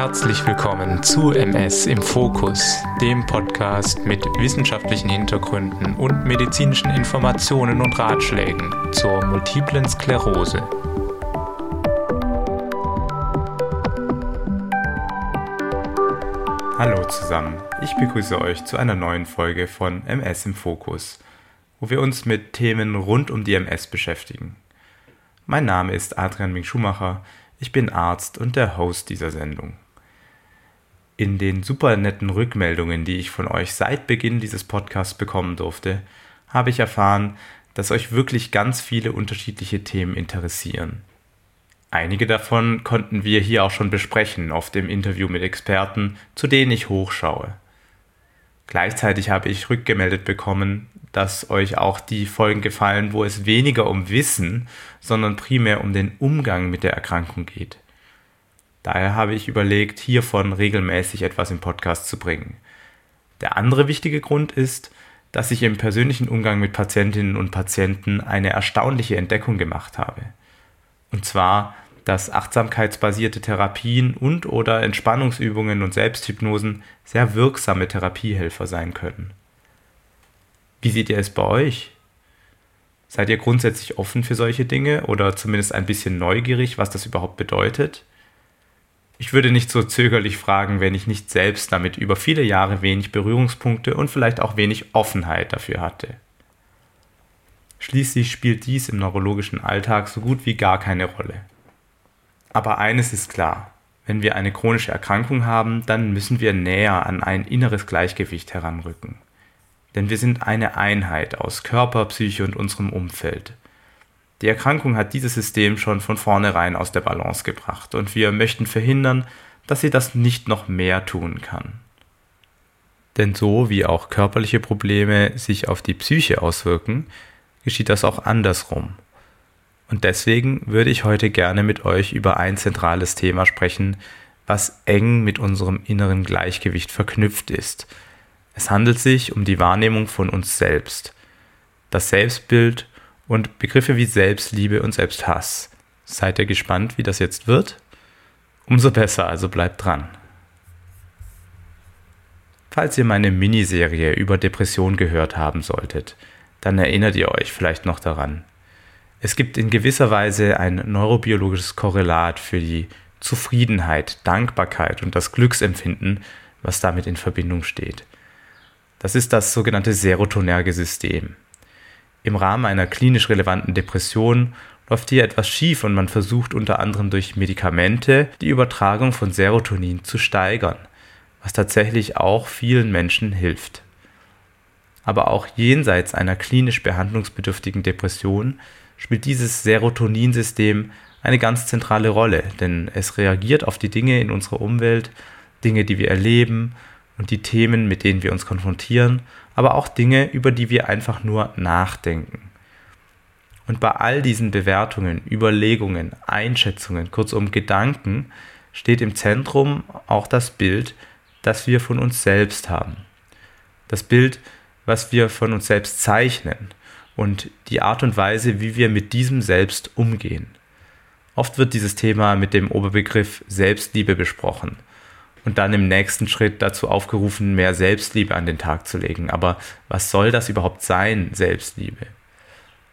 Herzlich willkommen zu MS im Fokus, dem Podcast mit wissenschaftlichen Hintergründen und medizinischen Informationen und Ratschlägen zur multiplen Sklerose. Hallo zusammen, ich begrüße euch zu einer neuen Folge von MS im Fokus, wo wir uns mit Themen rund um die MS beschäftigen. Mein Name ist Adrian Ming Schumacher, ich bin Arzt und der Host dieser Sendung. In den super netten Rückmeldungen, die ich von euch seit Beginn dieses Podcasts bekommen durfte, habe ich erfahren, dass euch wirklich ganz viele unterschiedliche Themen interessieren. Einige davon konnten wir hier auch schon besprechen, oft im Interview mit Experten, zu denen ich hochschaue. Gleichzeitig habe ich rückgemeldet bekommen, dass euch auch die Folgen gefallen, wo es weniger um Wissen, sondern primär um den Umgang mit der Erkrankung geht. Daher habe ich überlegt, hiervon regelmäßig etwas im Podcast zu bringen. Der andere wichtige Grund ist, dass ich im persönlichen Umgang mit Patientinnen und Patienten eine erstaunliche Entdeckung gemacht habe. Und zwar, dass achtsamkeitsbasierte Therapien und oder Entspannungsübungen und Selbsthypnosen sehr wirksame Therapiehelfer sein können. Wie seht ihr es bei euch? Seid ihr grundsätzlich offen für solche Dinge oder zumindest ein bisschen neugierig, was das überhaupt bedeutet? Ich würde nicht so zögerlich fragen, wenn ich nicht selbst damit über viele Jahre wenig Berührungspunkte und vielleicht auch wenig Offenheit dafür hatte. Schließlich spielt dies im neurologischen Alltag so gut wie gar keine Rolle. Aber eines ist klar, wenn wir eine chronische Erkrankung haben, dann müssen wir näher an ein inneres Gleichgewicht heranrücken. Denn wir sind eine Einheit aus Körper, Psyche und unserem Umfeld. Die Erkrankung hat dieses System schon von vornherein aus der Balance gebracht und wir möchten verhindern, dass sie das nicht noch mehr tun kann. Denn so wie auch körperliche Probleme sich auf die Psyche auswirken, geschieht das auch andersrum. Und deswegen würde ich heute gerne mit euch über ein zentrales Thema sprechen, was eng mit unserem inneren Gleichgewicht verknüpft ist. Es handelt sich um die Wahrnehmung von uns selbst, das Selbstbild und Begriffe wie Selbstliebe und Selbsthass. Seid ihr gespannt, wie das jetzt wird? Umso besser, also bleibt dran. Falls ihr meine Miniserie über Depression gehört haben solltet, dann erinnert ihr euch vielleicht noch daran. Es gibt in gewisser Weise ein neurobiologisches Korrelat für die Zufriedenheit, Dankbarkeit und das Glücksempfinden, was damit in Verbindung steht. Das ist das sogenannte serotonerge System. Im Rahmen einer klinisch relevanten Depression läuft hier etwas schief und man versucht unter anderem durch Medikamente die Übertragung von Serotonin zu steigern, was tatsächlich auch vielen Menschen hilft. Aber auch jenseits einer klinisch behandlungsbedürftigen Depression spielt dieses Serotoninsystem eine ganz zentrale Rolle, denn es reagiert auf die Dinge in unserer Umwelt, Dinge, die wir erleben und die Themen, mit denen wir uns konfrontieren aber auch Dinge, über die wir einfach nur nachdenken. Und bei all diesen Bewertungen, Überlegungen, Einschätzungen, kurzum Gedanken, steht im Zentrum auch das Bild, das wir von uns selbst haben. Das Bild, was wir von uns selbst zeichnen und die Art und Weise, wie wir mit diesem Selbst umgehen. Oft wird dieses Thema mit dem Oberbegriff Selbstliebe besprochen und dann im nächsten Schritt dazu aufgerufen, mehr Selbstliebe an den Tag zu legen. Aber was soll das überhaupt sein, Selbstliebe?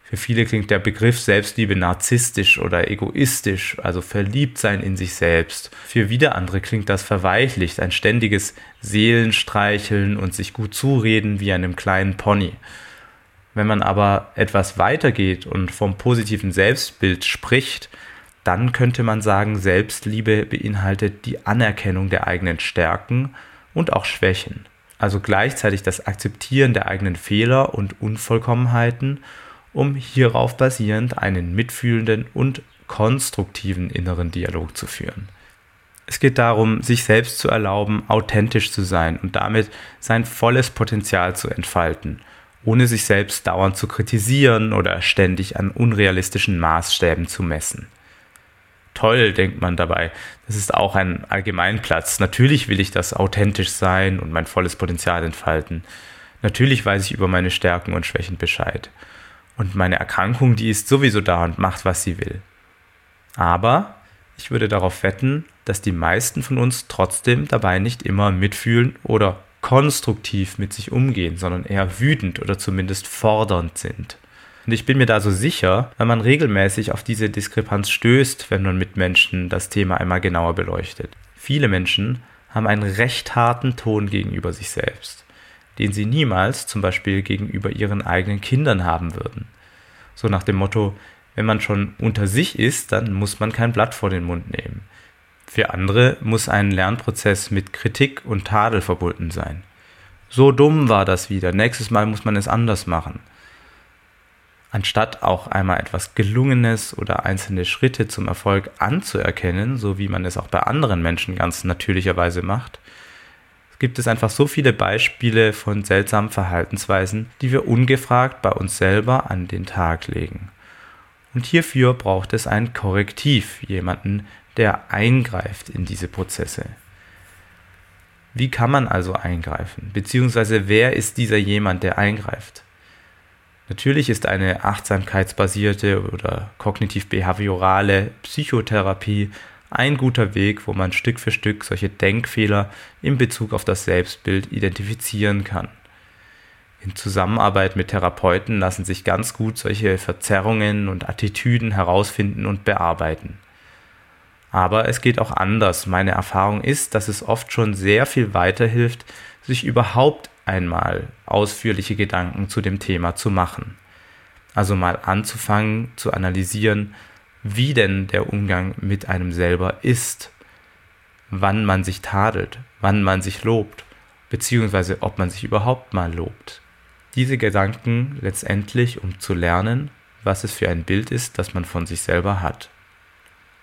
Für viele klingt der Begriff Selbstliebe narzisstisch oder egoistisch, also verliebt sein in sich selbst. Für wieder andere klingt das verweichlicht, ein ständiges Seelenstreicheln und sich gut zureden wie einem kleinen Pony. Wenn man aber etwas weitergeht und vom positiven Selbstbild spricht, dann könnte man sagen, Selbstliebe beinhaltet die Anerkennung der eigenen Stärken und auch Schwächen. Also gleichzeitig das Akzeptieren der eigenen Fehler und Unvollkommenheiten, um hierauf basierend einen mitfühlenden und konstruktiven inneren Dialog zu führen. Es geht darum, sich selbst zu erlauben, authentisch zu sein und damit sein volles Potenzial zu entfalten, ohne sich selbst dauernd zu kritisieren oder ständig an unrealistischen Maßstäben zu messen toll, denkt man dabei. Das ist auch ein Allgemeinplatz. Natürlich will ich das authentisch sein und mein volles Potenzial entfalten. Natürlich weiß ich über meine Stärken und Schwächen Bescheid. Und meine Erkrankung, die ist sowieso da und macht, was sie will. Aber ich würde darauf wetten, dass die meisten von uns trotzdem dabei nicht immer mitfühlen oder konstruktiv mit sich umgehen, sondern eher wütend oder zumindest fordernd sind. Und ich bin mir da so sicher, weil man regelmäßig auf diese Diskrepanz stößt, wenn man mit Menschen das Thema einmal genauer beleuchtet. Viele Menschen haben einen recht harten Ton gegenüber sich selbst, den sie niemals zum Beispiel gegenüber ihren eigenen Kindern haben würden. So nach dem Motto, wenn man schon unter sich ist, dann muss man kein Blatt vor den Mund nehmen. Für andere muss ein Lernprozess mit Kritik und Tadel verbunden sein. So dumm war das wieder, nächstes Mal muss man es anders machen. Anstatt auch einmal etwas Gelungenes oder einzelne Schritte zum Erfolg anzuerkennen, so wie man es auch bei anderen Menschen ganz natürlicherweise macht, gibt es einfach so viele Beispiele von seltsamen Verhaltensweisen, die wir ungefragt bei uns selber an den Tag legen. Und hierfür braucht es ein Korrektiv, jemanden, der eingreift in diese Prozesse. Wie kann man also eingreifen? Beziehungsweise wer ist dieser jemand, der eingreift? Natürlich ist eine achtsamkeitsbasierte oder kognitiv-behaviorale Psychotherapie ein guter Weg, wo man Stück für Stück solche Denkfehler in Bezug auf das Selbstbild identifizieren kann. In Zusammenarbeit mit Therapeuten lassen sich ganz gut solche Verzerrungen und Attitüden herausfinden und bearbeiten. Aber es geht auch anders. Meine Erfahrung ist, dass es oft schon sehr viel weiterhilft, sich überhaupt einmal ausführliche Gedanken zu dem Thema zu machen. Also mal anzufangen zu analysieren, wie denn der Umgang mit einem selber ist, wann man sich tadelt, wann man sich lobt, beziehungsweise ob man sich überhaupt mal lobt. Diese Gedanken letztendlich, um zu lernen, was es für ein Bild ist, das man von sich selber hat.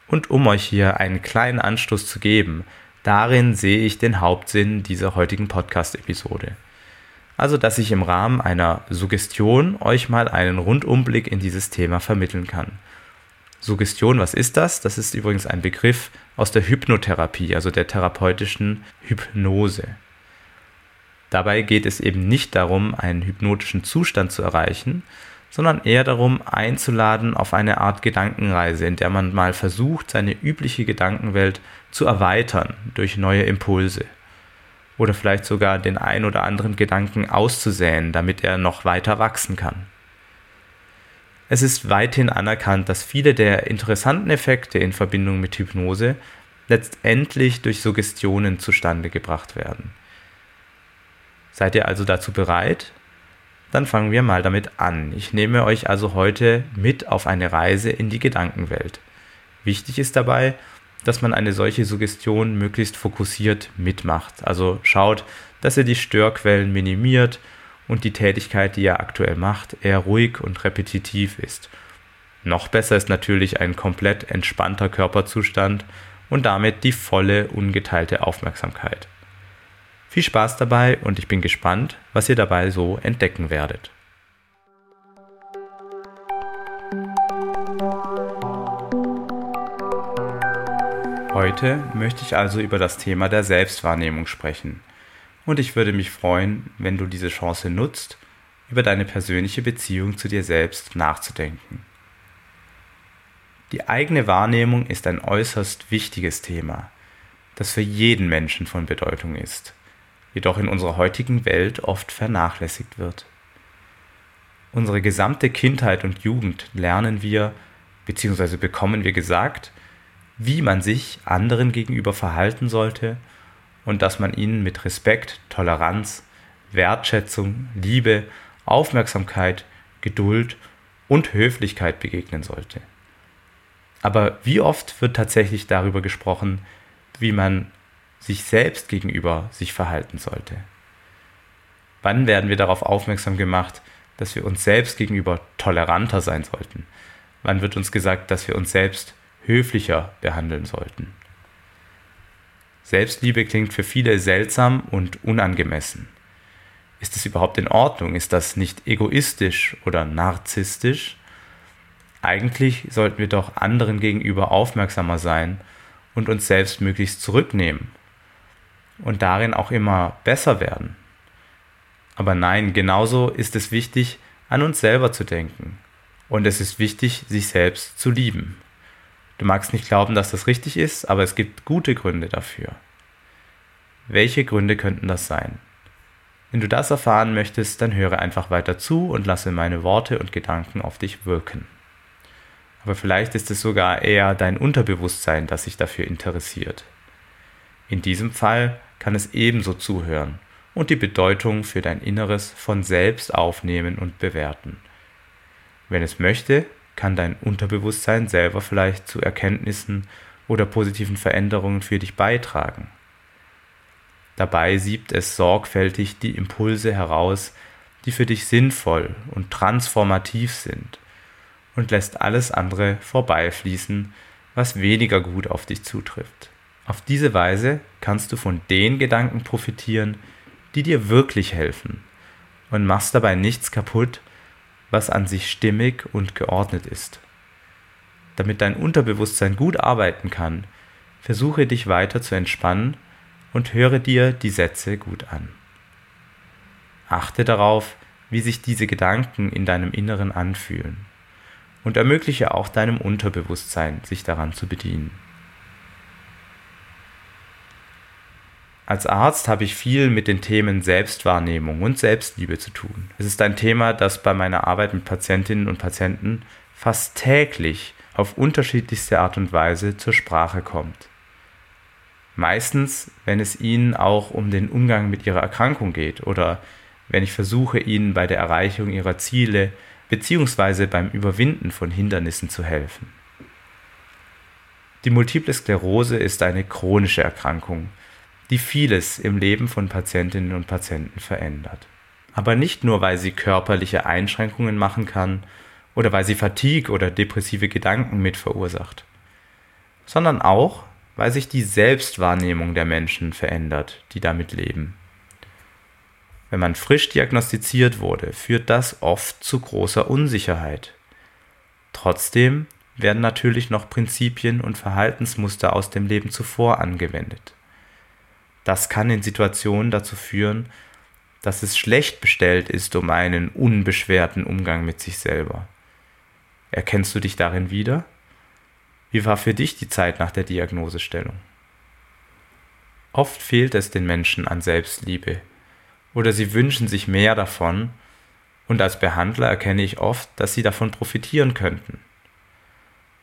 Und um euch hier einen kleinen Anstoß zu geben, darin sehe ich den Hauptsinn dieser heutigen Podcast-Episode. Also, dass ich im Rahmen einer Suggestion euch mal einen Rundumblick in dieses Thema vermitteln kann. Suggestion, was ist das? Das ist übrigens ein Begriff aus der Hypnotherapie, also der therapeutischen Hypnose. Dabei geht es eben nicht darum, einen hypnotischen Zustand zu erreichen, sondern eher darum, einzuladen auf eine Art Gedankenreise, in der man mal versucht, seine übliche Gedankenwelt zu erweitern durch neue Impulse. Oder vielleicht sogar den ein oder anderen Gedanken auszusäen, damit er noch weiter wachsen kann. Es ist weithin anerkannt, dass viele der interessanten Effekte in Verbindung mit Hypnose letztendlich durch Suggestionen zustande gebracht werden. Seid ihr also dazu bereit, dann fangen wir mal damit an. Ich nehme euch also heute mit auf eine Reise in die Gedankenwelt. Wichtig ist dabei, dass man eine solche Suggestion möglichst fokussiert mitmacht. Also schaut, dass ihr die Störquellen minimiert und die Tätigkeit, die ihr aktuell macht, eher ruhig und repetitiv ist. Noch besser ist natürlich ein komplett entspannter Körperzustand und damit die volle, ungeteilte Aufmerksamkeit. Viel Spaß dabei und ich bin gespannt, was ihr dabei so entdecken werdet. Heute möchte ich also über das Thema der Selbstwahrnehmung sprechen. Und ich würde mich freuen, wenn du diese Chance nutzt, über deine persönliche Beziehung zu dir selbst nachzudenken. Die eigene Wahrnehmung ist ein äußerst wichtiges Thema, das für jeden Menschen von Bedeutung ist jedoch in unserer heutigen Welt oft vernachlässigt wird. Unsere gesamte Kindheit und Jugend lernen wir bzw. bekommen wir gesagt, wie man sich anderen gegenüber verhalten sollte und dass man ihnen mit Respekt, Toleranz, Wertschätzung, Liebe, Aufmerksamkeit, Geduld und Höflichkeit begegnen sollte. Aber wie oft wird tatsächlich darüber gesprochen, wie man sich selbst gegenüber sich verhalten sollte. Wann werden wir darauf aufmerksam gemacht, dass wir uns selbst gegenüber toleranter sein sollten? Wann wird uns gesagt, dass wir uns selbst höflicher behandeln sollten? Selbstliebe klingt für viele seltsam und unangemessen. Ist es überhaupt in Ordnung? Ist das nicht egoistisch oder narzisstisch? Eigentlich sollten wir doch anderen gegenüber aufmerksamer sein und uns selbst möglichst zurücknehmen und darin auch immer besser werden. Aber nein, genauso ist es wichtig, an uns selber zu denken, Und es ist wichtig, sich selbst zu lieben. Du magst nicht glauben, dass das richtig ist, aber es gibt gute Gründe dafür. Welche Gründe könnten das sein? Wenn du das erfahren möchtest, dann höre einfach weiter zu und lasse meine Worte und Gedanken auf dich wirken. Aber vielleicht ist es sogar eher dein Unterbewusstsein, das sich dafür interessiert. In diesem Fall kann es ebenso zuhören und die Bedeutung für dein Inneres von selbst aufnehmen und bewerten. Wenn es möchte, kann dein Unterbewusstsein selber vielleicht zu Erkenntnissen oder positiven Veränderungen für dich beitragen. Dabei siebt es sorgfältig die Impulse heraus, die für dich sinnvoll und transformativ sind, und lässt alles andere vorbeifließen, was weniger gut auf dich zutrifft. Auf diese Weise kannst du von den Gedanken profitieren, die dir wirklich helfen, und machst dabei nichts kaputt, was an sich stimmig und geordnet ist. Damit dein Unterbewusstsein gut arbeiten kann, versuche dich weiter zu entspannen und höre dir die Sätze gut an. Achte darauf, wie sich diese Gedanken in deinem Inneren anfühlen und ermögliche auch deinem Unterbewusstsein, sich daran zu bedienen. Als Arzt habe ich viel mit den Themen Selbstwahrnehmung und Selbstliebe zu tun. Es ist ein Thema, das bei meiner Arbeit mit Patientinnen und Patienten fast täglich auf unterschiedlichste Art und Weise zur Sprache kommt. Meistens, wenn es ihnen auch um den Umgang mit ihrer Erkrankung geht oder wenn ich versuche, ihnen bei der Erreichung ihrer Ziele bzw. beim Überwinden von Hindernissen zu helfen. Die Multiple Sklerose ist eine chronische Erkrankung, die vieles im Leben von Patientinnen und Patienten verändert. Aber nicht nur, weil sie körperliche Einschränkungen machen kann oder weil sie Fatigue oder depressive Gedanken mit verursacht, sondern auch, weil sich die Selbstwahrnehmung der Menschen verändert, die damit leben. Wenn man frisch diagnostiziert wurde, führt das oft zu großer Unsicherheit. Trotzdem werden natürlich noch Prinzipien und Verhaltensmuster aus dem Leben zuvor angewendet. Das kann in Situationen dazu führen, dass es schlecht bestellt ist um einen unbeschwerten Umgang mit sich selber. Erkennst du dich darin wieder? Wie war für dich die Zeit nach der Diagnosestellung? Oft fehlt es den Menschen an Selbstliebe oder sie wünschen sich mehr davon und als Behandler erkenne ich oft, dass sie davon profitieren könnten.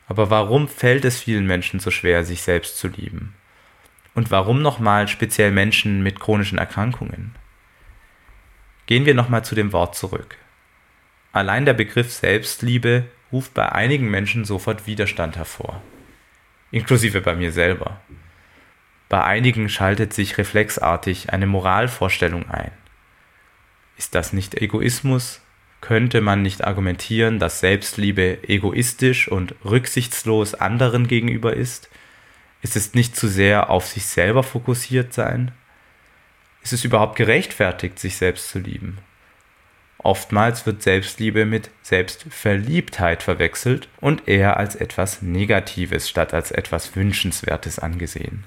Aber warum fällt es vielen Menschen so schwer, sich selbst zu lieben? Und warum nochmal speziell Menschen mit chronischen Erkrankungen? Gehen wir nochmal zu dem Wort zurück. Allein der Begriff Selbstliebe ruft bei einigen Menschen sofort Widerstand hervor. Inklusive bei mir selber. Bei einigen schaltet sich reflexartig eine Moralvorstellung ein. Ist das nicht Egoismus? Könnte man nicht argumentieren, dass Selbstliebe egoistisch und rücksichtslos anderen gegenüber ist? Ist es nicht zu sehr auf sich selber fokussiert sein? Ist es überhaupt gerechtfertigt, sich selbst zu lieben? Oftmals wird Selbstliebe mit Selbstverliebtheit verwechselt und eher als etwas Negatives statt als etwas Wünschenswertes angesehen.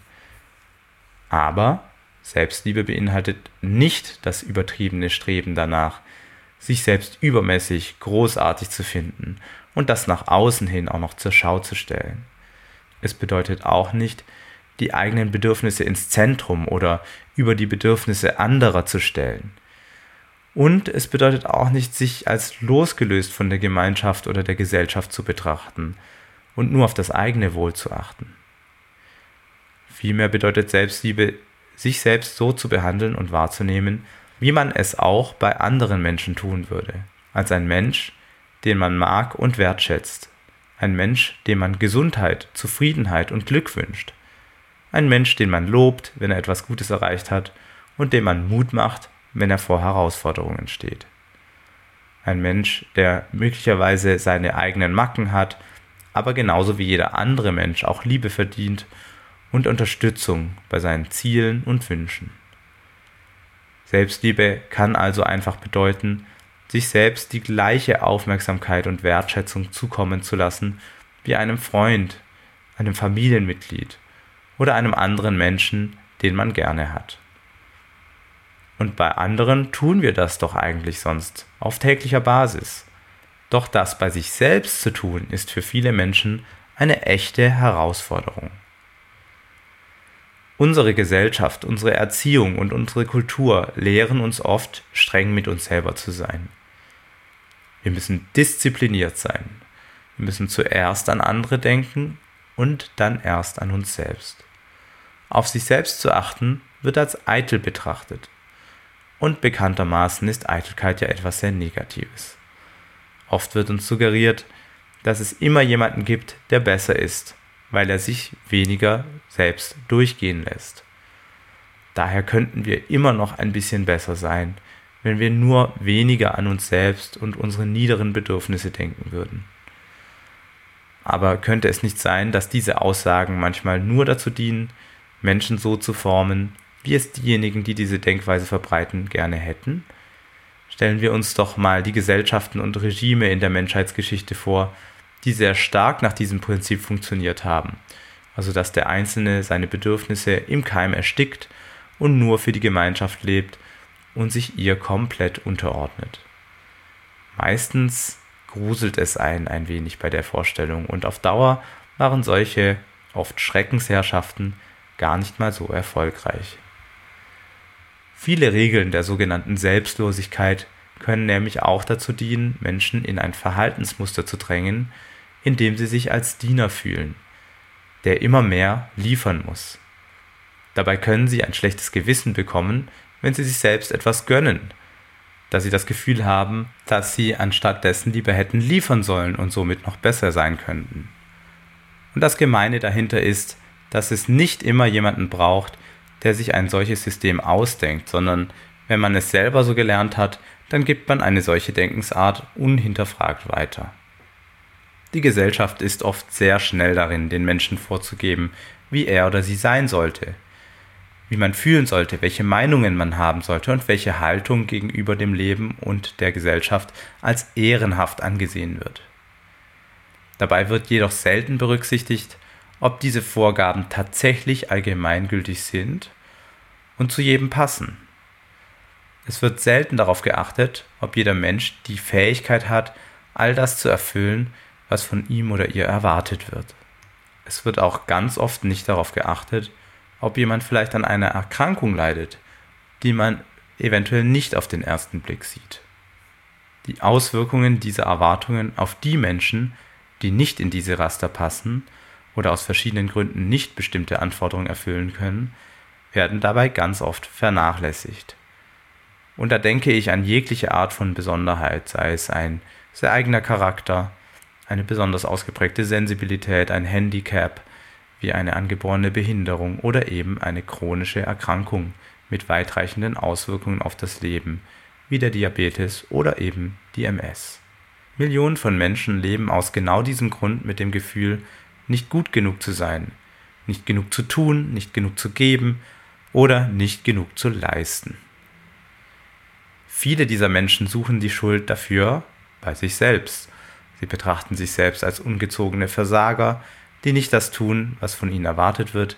Aber Selbstliebe beinhaltet nicht das übertriebene Streben danach, sich selbst übermäßig großartig zu finden und das nach außen hin auch noch zur Schau zu stellen. Es bedeutet auch nicht, die eigenen Bedürfnisse ins Zentrum oder über die Bedürfnisse anderer zu stellen. Und es bedeutet auch nicht, sich als losgelöst von der Gemeinschaft oder der Gesellschaft zu betrachten und nur auf das eigene Wohl zu achten. Vielmehr bedeutet Selbstliebe, sich selbst so zu behandeln und wahrzunehmen, wie man es auch bei anderen Menschen tun würde, als ein Mensch, den man mag und wertschätzt, ein Mensch, dem man Gesundheit, Zufriedenheit und Glück wünscht. Ein Mensch, den man lobt, wenn er etwas Gutes erreicht hat und dem man Mut macht, wenn er vor Herausforderungen steht. Ein Mensch, der möglicherweise seine eigenen Macken hat, aber genauso wie jeder andere Mensch auch Liebe verdient und Unterstützung bei seinen Zielen und Wünschen. Selbstliebe kann also einfach bedeuten, sich selbst die gleiche Aufmerksamkeit und Wertschätzung zukommen zu lassen wie einem Freund, einem Familienmitglied oder einem anderen Menschen, den man gerne hat. Und bei anderen tun wir das doch eigentlich sonst auf täglicher Basis. Doch das bei sich selbst zu tun, ist für viele Menschen eine echte Herausforderung. Unsere Gesellschaft, unsere Erziehung und unsere Kultur lehren uns oft, streng mit uns selber zu sein. Wir müssen diszipliniert sein. Wir müssen zuerst an andere denken und dann erst an uns selbst. Auf sich selbst zu achten wird als eitel betrachtet. Und bekanntermaßen ist Eitelkeit ja etwas sehr Negatives. Oft wird uns suggeriert, dass es immer jemanden gibt, der besser ist, weil er sich weniger selbst durchgehen lässt. Daher könnten wir immer noch ein bisschen besser sein, wenn wir nur weniger an uns selbst und unsere niederen Bedürfnisse denken würden. Aber könnte es nicht sein, dass diese Aussagen manchmal nur dazu dienen, Menschen so zu formen, wie es diejenigen, die diese Denkweise verbreiten, gerne hätten? Stellen wir uns doch mal die Gesellschaften und Regime in der Menschheitsgeschichte vor, die sehr stark nach diesem Prinzip funktioniert haben. Also dass der Einzelne seine Bedürfnisse im Keim erstickt und nur für die Gemeinschaft lebt und sich ihr komplett unterordnet. Meistens gruselt es einen ein wenig bei der Vorstellung und auf Dauer waren solche oft Schreckensherrschaften gar nicht mal so erfolgreich. Viele Regeln der sogenannten Selbstlosigkeit können nämlich auch dazu dienen, Menschen in ein Verhaltensmuster zu drängen, in dem sie sich als Diener fühlen, der immer mehr liefern muss. Dabei können sie ein schlechtes Gewissen bekommen, wenn sie sich selbst etwas gönnen, da sie das Gefühl haben, dass sie anstatt dessen lieber hätten liefern sollen und somit noch besser sein könnten. Und das Gemeine dahinter ist, dass es nicht immer jemanden braucht, der sich ein solches System ausdenkt, sondern wenn man es selber so gelernt hat, dann gibt man eine solche Denkensart unhinterfragt weiter. Die Gesellschaft ist oft sehr schnell darin, den Menschen vorzugeben, wie er oder sie sein sollte, wie man fühlen sollte, welche Meinungen man haben sollte und welche Haltung gegenüber dem Leben und der Gesellschaft als ehrenhaft angesehen wird. Dabei wird jedoch selten berücksichtigt, ob diese Vorgaben tatsächlich allgemeingültig sind und zu jedem passen. Es wird selten darauf geachtet, ob jeder Mensch die Fähigkeit hat, all das zu erfüllen, was von ihm oder ihr erwartet wird. Es wird auch ganz oft nicht darauf geachtet, ob jemand vielleicht an einer Erkrankung leidet, die man eventuell nicht auf den ersten Blick sieht. Die Auswirkungen dieser Erwartungen auf die Menschen, die nicht in diese Raster passen oder aus verschiedenen Gründen nicht bestimmte Anforderungen erfüllen können, werden dabei ganz oft vernachlässigt. Und da denke ich an jegliche Art von Besonderheit, sei es ein sehr eigener Charakter, eine besonders ausgeprägte Sensibilität, ein Handicap, wie eine angeborene Behinderung oder eben eine chronische Erkrankung mit weitreichenden Auswirkungen auf das Leben, wie der Diabetes oder eben die MS. Millionen von Menschen leben aus genau diesem Grund mit dem Gefühl, nicht gut genug zu sein, nicht genug zu tun, nicht genug zu geben oder nicht genug zu leisten. Viele dieser Menschen suchen die Schuld dafür bei sich selbst. Sie betrachten sich selbst als ungezogene Versager, die nicht das tun, was von ihnen erwartet wird,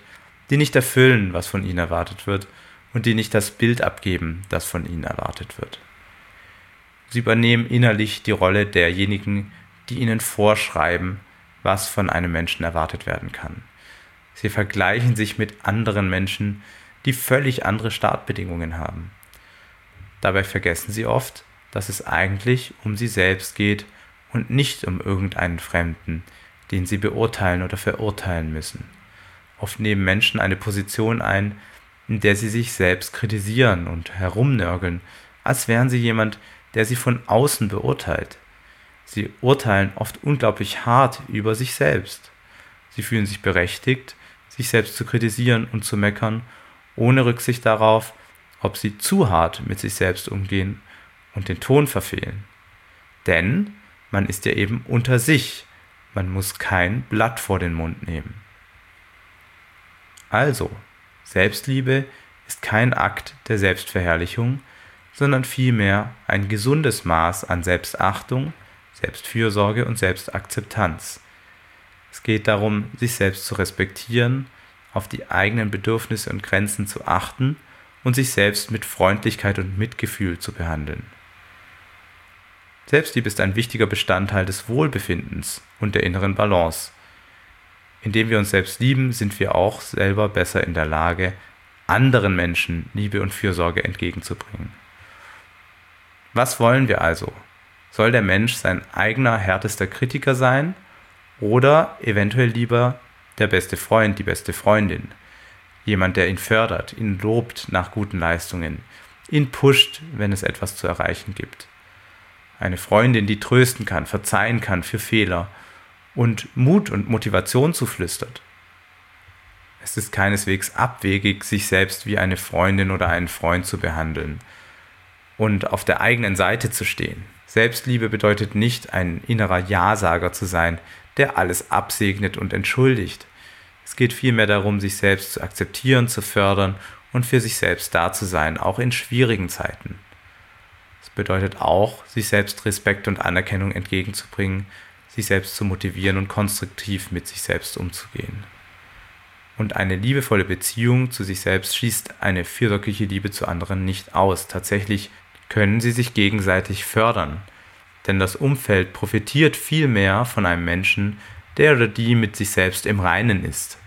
die nicht erfüllen, was von ihnen erwartet wird und die nicht das Bild abgeben, das von ihnen erwartet wird. Sie übernehmen innerlich die Rolle derjenigen, die ihnen vorschreiben, was von einem Menschen erwartet werden kann. Sie vergleichen sich mit anderen Menschen, die völlig andere Startbedingungen haben. Dabei vergessen sie oft, dass es eigentlich um sie selbst geht und nicht um irgendeinen Fremden, den sie beurteilen oder verurteilen müssen. Oft nehmen Menschen eine Position ein, in der sie sich selbst kritisieren und herumnörgeln, als wären sie jemand, der sie von außen beurteilt. Sie urteilen oft unglaublich hart über sich selbst. Sie fühlen sich berechtigt, sich selbst zu kritisieren und zu meckern, ohne Rücksicht darauf, ob sie zu hart mit sich selbst umgehen und den Ton verfehlen. Denn man ist ja eben unter sich man muss kein Blatt vor den Mund nehmen. Also, Selbstliebe ist kein Akt der Selbstverherrlichung, sondern vielmehr ein gesundes Maß an Selbstachtung, Selbstfürsorge und Selbstakzeptanz. Es geht darum, sich selbst zu respektieren, auf die eigenen Bedürfnisse und Grenzen zu achten und sich selbst mit Freundlichkeit und Mitgefühl zu behandeln. Selbstliebe ist ein wichtiger Bestandteil des Wohlbefindens und der inneren Balance. Indem wir uns selbst lieben, sind wir auch selber besser in der Lage, anderen Menschen Liebe und Fürsorge entgegenzubringen. Was wollen wir also? Soll der Mensch sein eigener härtester Kritiker sein oder eventuell lieber der beste Freund, die beste Freundin? Jemand, der ihn fördert, ihn lobt nach guten Leistungen, ihn pusht, wenn es etwas zu erreichen gibt. Eine Freundin, die trösten kann, verzeihen kann für Fehler und Mut und Motivation zuflüstert. Es ist keineswegs abwegig, sich selbst wie eine Freundin oder einen Freund zu behandeln und auf der eigenen Seite zu stehen. Selbstliebe bedeutet nicht, ein innerer Ja-Sager zu sein, der alles absegnet und entschuldigt. Es geht vielmehr darum, sich selbst zu akzeptieren, zu fördern und für sich selbst da zu sein, auch in schwierigen Zeiten. Es bedeutet auch, sich selbst Respekt und Anerkennung entgegenzubringen, sich selbst zu motivieren und konstruktiv mit sich selbst umzugehen. Und eine liebevolle Beziehung zu sich selbst schließt eine fürsorgliche Liebe zu anderen nicht aus. Tatsächlich können sie sich gegenseitig fördern. Denn das Umfeld profitiert viel mehr von einem Menschen, der oder die mit sich selbst im Reinen ist.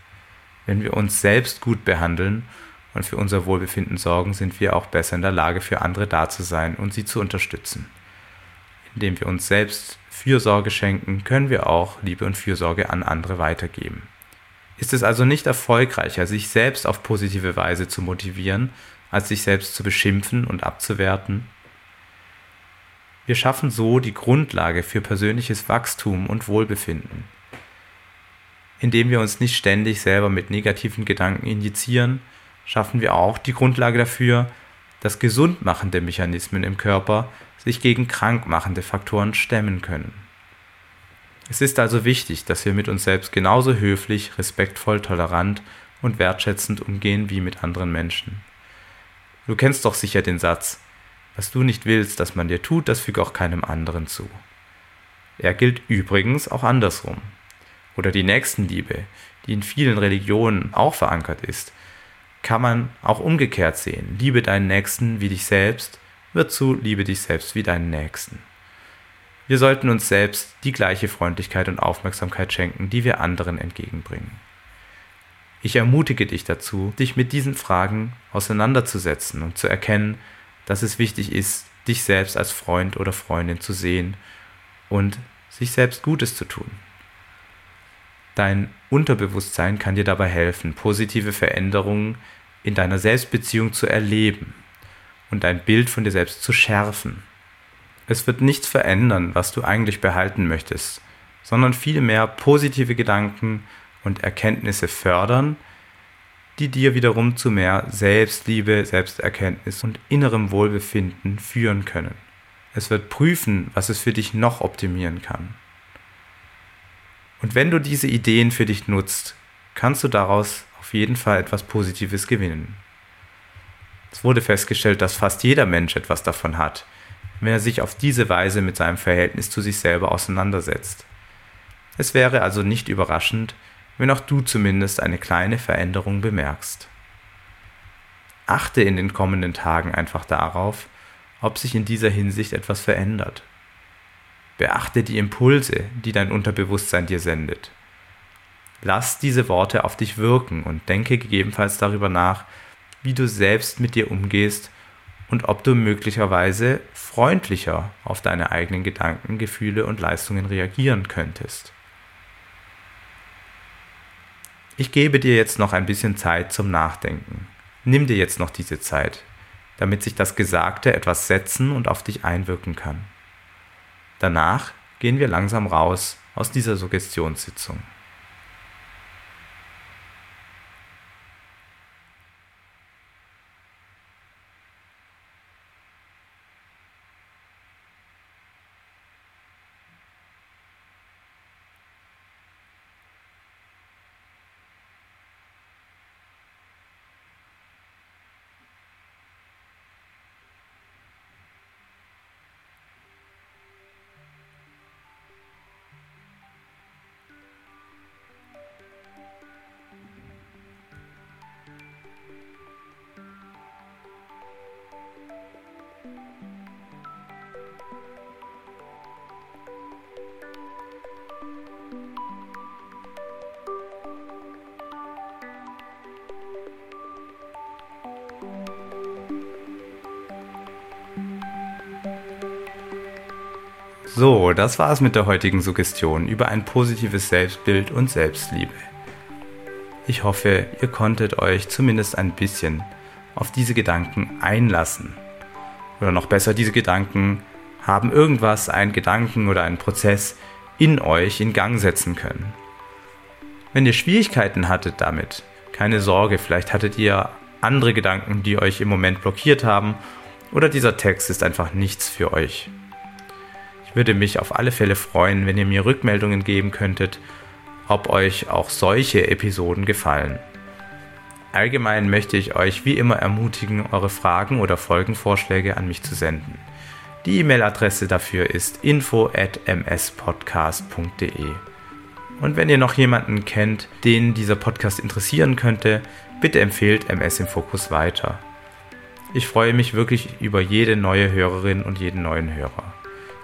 Wenn wir uns selbst gut behandeln und für unser Wohlbefinden sorgen, sind wir auch besser in der Lage, für andere da zu sein und sie zu unterstützen. Indem wir uns selbst Fürsorge schenken, können wir auch Liebe und Fürsorge an andere weitergeben. Ist es also nicht erfolgreicher, sich selbst auf positive Weise zu motivieren, als sich selbst zu beschimpfen und abzuwerten? Wir schaffen so die Grundlage für persönliches Wachstum und Wohlbefinden. Indem wir uns nicht ständig selber mit negativen Gedanken injizieren, schaffen wir auch die Grundlage dafür, dass gesundmachende Mechanismen im Körper sich gegen krankmachende Faktoren stemmen können. Es ist also wichtig, dass wir mit uns selbst genauso höflich, respektvoll, tolerant und wertschätzend umgehen wie mit anderen Menschen. Du kennst doch sicher den Satz, was du nicht willst, dass man dir tut, das füge auch keinem anderen zu. Er gilt übrigens auch andersrum. Oder die Nächstenliebe, die in vielen Religionen auch verankert ist, kann man auch umgekehrt sehen. Liebe deinen Nächsten wie dich selbst wird zu Liebe dich selbst wie deinen Nächsten. Wir sollten uns selbst die gleiche Freundlichkeit und Aufmerksamkeit schenken, die wir anderen entgegenbringen. Ich ermutige dich dazu, dich mit diesen Fragen auseinanderzusetzen und zu erkennen, dass es wichtig ist, dich selbst als Freund oder Freundin zu sehen und sich selbst Gutes zu tun. Dein Unterbewusstsein kann dir dabei helfen, positive Veränderungen in deiner Selbstbeziehung zu erleben und dein Bild von dir selbst zu schärfen. Es wird nichts verändern, was du eigentlich behalten möchtest, sondern vielmehr positive Gedanken und Erkenntnisse fördern, die dir wiederum zu mehr Selbstliebe, Selbsterkenntnis und innerem Wohlbefinden führen können. Es wird prüfen, was es für dich noch optimieren kann. Und wenn du diese Ideen für dich nutzt, kannst du daraus auf jeden Fall etwas Positives gewinnen. Es wurde festgestellt, dass fast jeder Mensch etwas davon hat, wenn er sich auf diese Weise mit seinem Verhältnis zu sich selber auseinandersetzt. Es wäre also nicht überraschend, wenn auch du zumindest eine kleine Veränderung bemerkst. Achte in den kommenden Tagen einfach darauf, ob sich in dieser Hinsicht etwas verändert. Beachte die Impulse, die dein Unterbewusstsein dir sendet. Lass diese Worte auf dich wirken und denke gegebenenfalls darüber nach, wie du selbst mit dir umgehst und ob du möglicherweise freundlicher auf deine eigenen Gedanken, Gefühle und Leistungen reagieren könntest. Ich gebe dir jetzt noch ein bisschen Zeit zum Nachdenken. Nimm dir jetzt noch diese Zeit, damit sich das Gesagte etwas setzen und auf dich einwirken kann. Danach gehen wir langsam raus aus dieser Suggestionssitzung. So, das war's mit der heutigen Suggestion über ein positives Selbstbild und Selbstliebe. Ich hoffe, ihr konntet euch zumindest ein bisschen auf diese Gedanken einlassen. Oder noch besser, diese Gedanken haben irgendwas, einen Gedanken oder einen Prozess in euch in Gang setzen können. Wenn ihr Schwierigkeiten hattet damit, keine Sorge, vielleicht hattet ihr andere Gedanken, die euch im Moment blockiert haben, oder dieser Text ist einfach nichts für euch. Ich würde mich auf alle Fälle freuen, wenn ihr mir Rückmeldungen geben könntet, ob euch auch solche Episoden gefallen. Allgemein möchte ich euch wie immer ermutigen, eure Fragen oder Folgenvorschläge an mich zu senden. Die E-Mail-Adresse dafür ist info at mspodcast.de. Und wenn ihr noch jemanden kennt, den dieser Podcast interessieren könnte, bitte empfehlt MS im Fokus weiter. Ich freue mich wirklich über jede neue Hörerin und jeden neuen Hörer.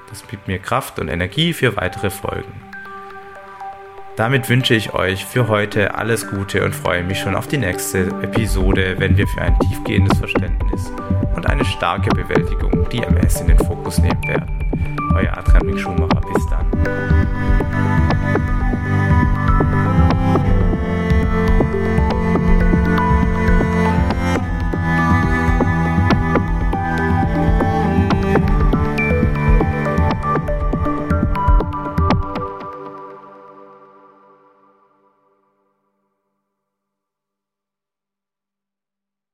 Das gibt mir Kraft und Energie für weitere Folgen. Damit wünsche ich euch für heute alles Gute und freue mich schon auf die nächste Episode, wenn wir für ein tiefgehendes Verständnis und eine starke Bewältigung die MS in den Fokus nehmen werden. Euer Adrian Schumacher. Bis dann.